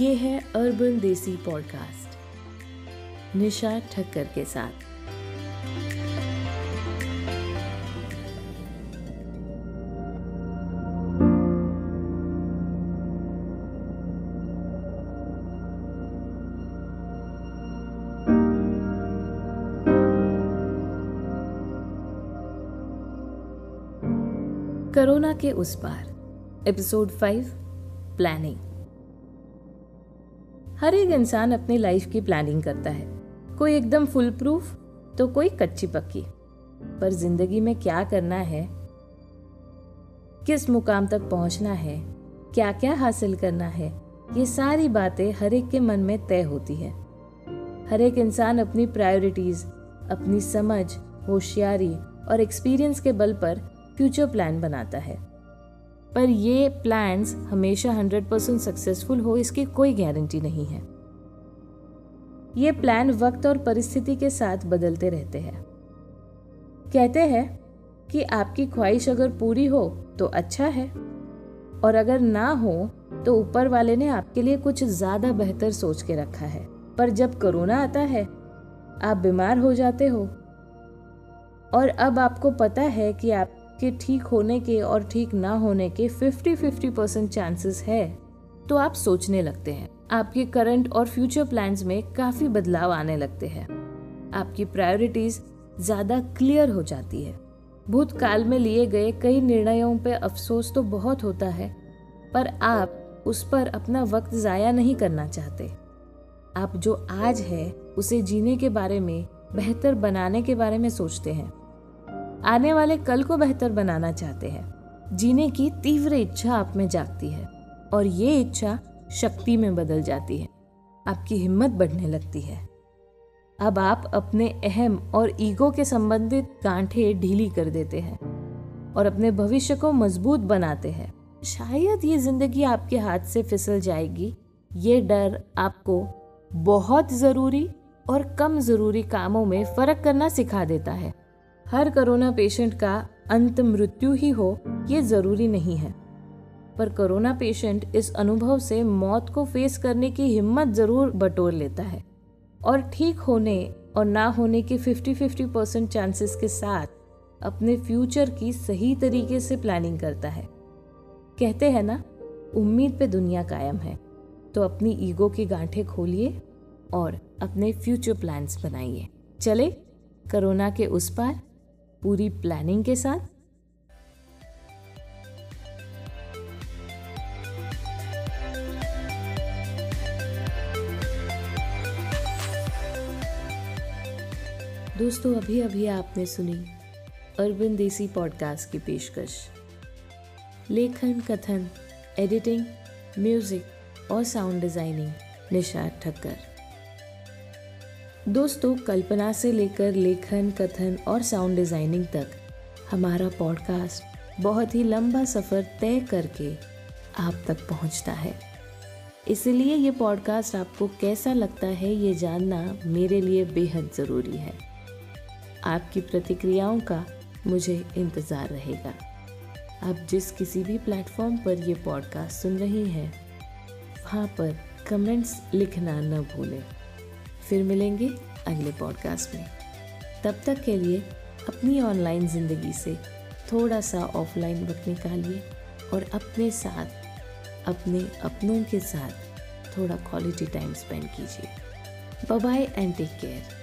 ये है अर्बन देसी पॉडकास्ट निशा ठक्कर के साथ। कोरोना के उस पार एपिसोड फाइव प्लानिंग हर एक इंसान अपनी लाइफ की प्लानिंग करता है। कोई एकदम फुल प्रूफ तो कोई कच्ची पक्की। पर ज़िंदगी में क्या करना है? किस मुकाम तक पहुँचना है? क्या क्या हासिल करना है? ये सारी बातें हर एक के मन में तय होती है। हर एक इंसान अपनी प्रायोरिटीज अपनी समझ, होशियारी और एक्सपीरियंस के बल पर फ्यूचर प्लान बनाता है। पर ये प्लान्स हमेशा 100% सक्सेसफुल हो, इसकी कोई गारंटी नहीं है। ये प्लान वक्त और परिस्थिति के साथ बदलते रहते हैं। कहते हैं कि आपकी ख्वाहिश अगर पूरी हो तो अच्छा है। और अगर ना हो तो ऊपर वाले ने आपके लिए कुछ ज़्यादा बेहतर सोच के रखा है। पर जब कोरोना आता है, आप बीमार हो जाते हो। और अब आपको पता है कि आप के ठीक होने के और ठीक ना होने के 50-50 परसेंट चांसेस है। तो आप सोचने लगते हैं, आपके करंट और फ्यूचर प्लान्स में काफ़ी बदलाव आने लगते हैं। आपकी प्रायोरिटीज ज़्यादा क्लियर हो जाती है। भूतकाल में लिए गए कई निर्णयों पे अफसोस तो बहुत होता है, पर आप उस पर अपना वक्त जाया नहीं करना चाहते। आप जो आज है, उसे जीने के बारे में, बेहतर बनाने के बारे में सोचते हैं। आने वाले कल को बेहतर बनाना चाहते हैं, जीने की तीव्र इच्छा आप में जागती है और ये इच्छा शक्ति में बदल जाती है। आपकी हिम्मत बढ़ने लगती है। अब आप अपने अहम और ईगो के संबंधित गांठे ढीली कर देते हैं और अपने भविष्य को मज़बूत बनाते हैं। शायद ये ज़िंदगी आपके हाथ से फिसल जाएगी। ये डर आपको बहुत ज़रूरी और कम ज़रूरी कामों में फ़र्क करना सिखा देता है। हर कोरोना पेशेंट का अंत मृत्यु ही हो, ये ज़रूरी नहीं है। पर कोरोना पेशेंट इस अनुभव से मौत को फेस करने की हिम्मत ज़रूर बटोर लेता है। और ठीक होने और ना होने के 50-50 परसेंट चांसेस के साथ अपने फ्यूचर की सही तरीके से प्लानिंग करता है। कहते हैं ना, उम्मीद पे दुनिया कायम है तो अपनी ईगो की गांठें खोलिए और अपने फ्यूचर प्लान्स बनाइए। चले, कोरोना के उस पार पूरी प्लानिंग के साथ? दोस्तों अभी अभी आपने सुनी अरविंद देसी पॉडकास्ट की पेशकश। लेखन, कथन एडिटिंग म्यूज़िक और साउंड डिज़ाइनिंग निशाद ठक्कर। दोस्तों, कल्पना से लेकर लेखन, कथन और साउंड डिज़ाइनिंग तक हमारा पॉडकास्ट बहुत ही लंबा सफ़र तय करके आप तक पहुँचता है। इसलिए ये पॉडकास्ट आपको कैसा लगता है ये जानना मेरे लिए बेहद ज़रूरी है। आपकी प्रतिक्रियाओं का मुझे इंतज़ार रहेगा। आप जिस किसी भी प्लेटफॉर्म पर ये पॉडकास्ट सुन रही हैं, वहाँ पर कमेंट्स लिखना न भूलें। फिर मिलेंगे अगले पॉडकास्ट में। तब तक के लिए अपनी ऑनलाइन ज़िंदगी से थोड़ा सा ऑफलाइन वक्त निकालिए और अपने साथ, अपने अपनों के साथ थोड़ा क्वालिटी टाइम स्पेंड कीजिए। Bye and take care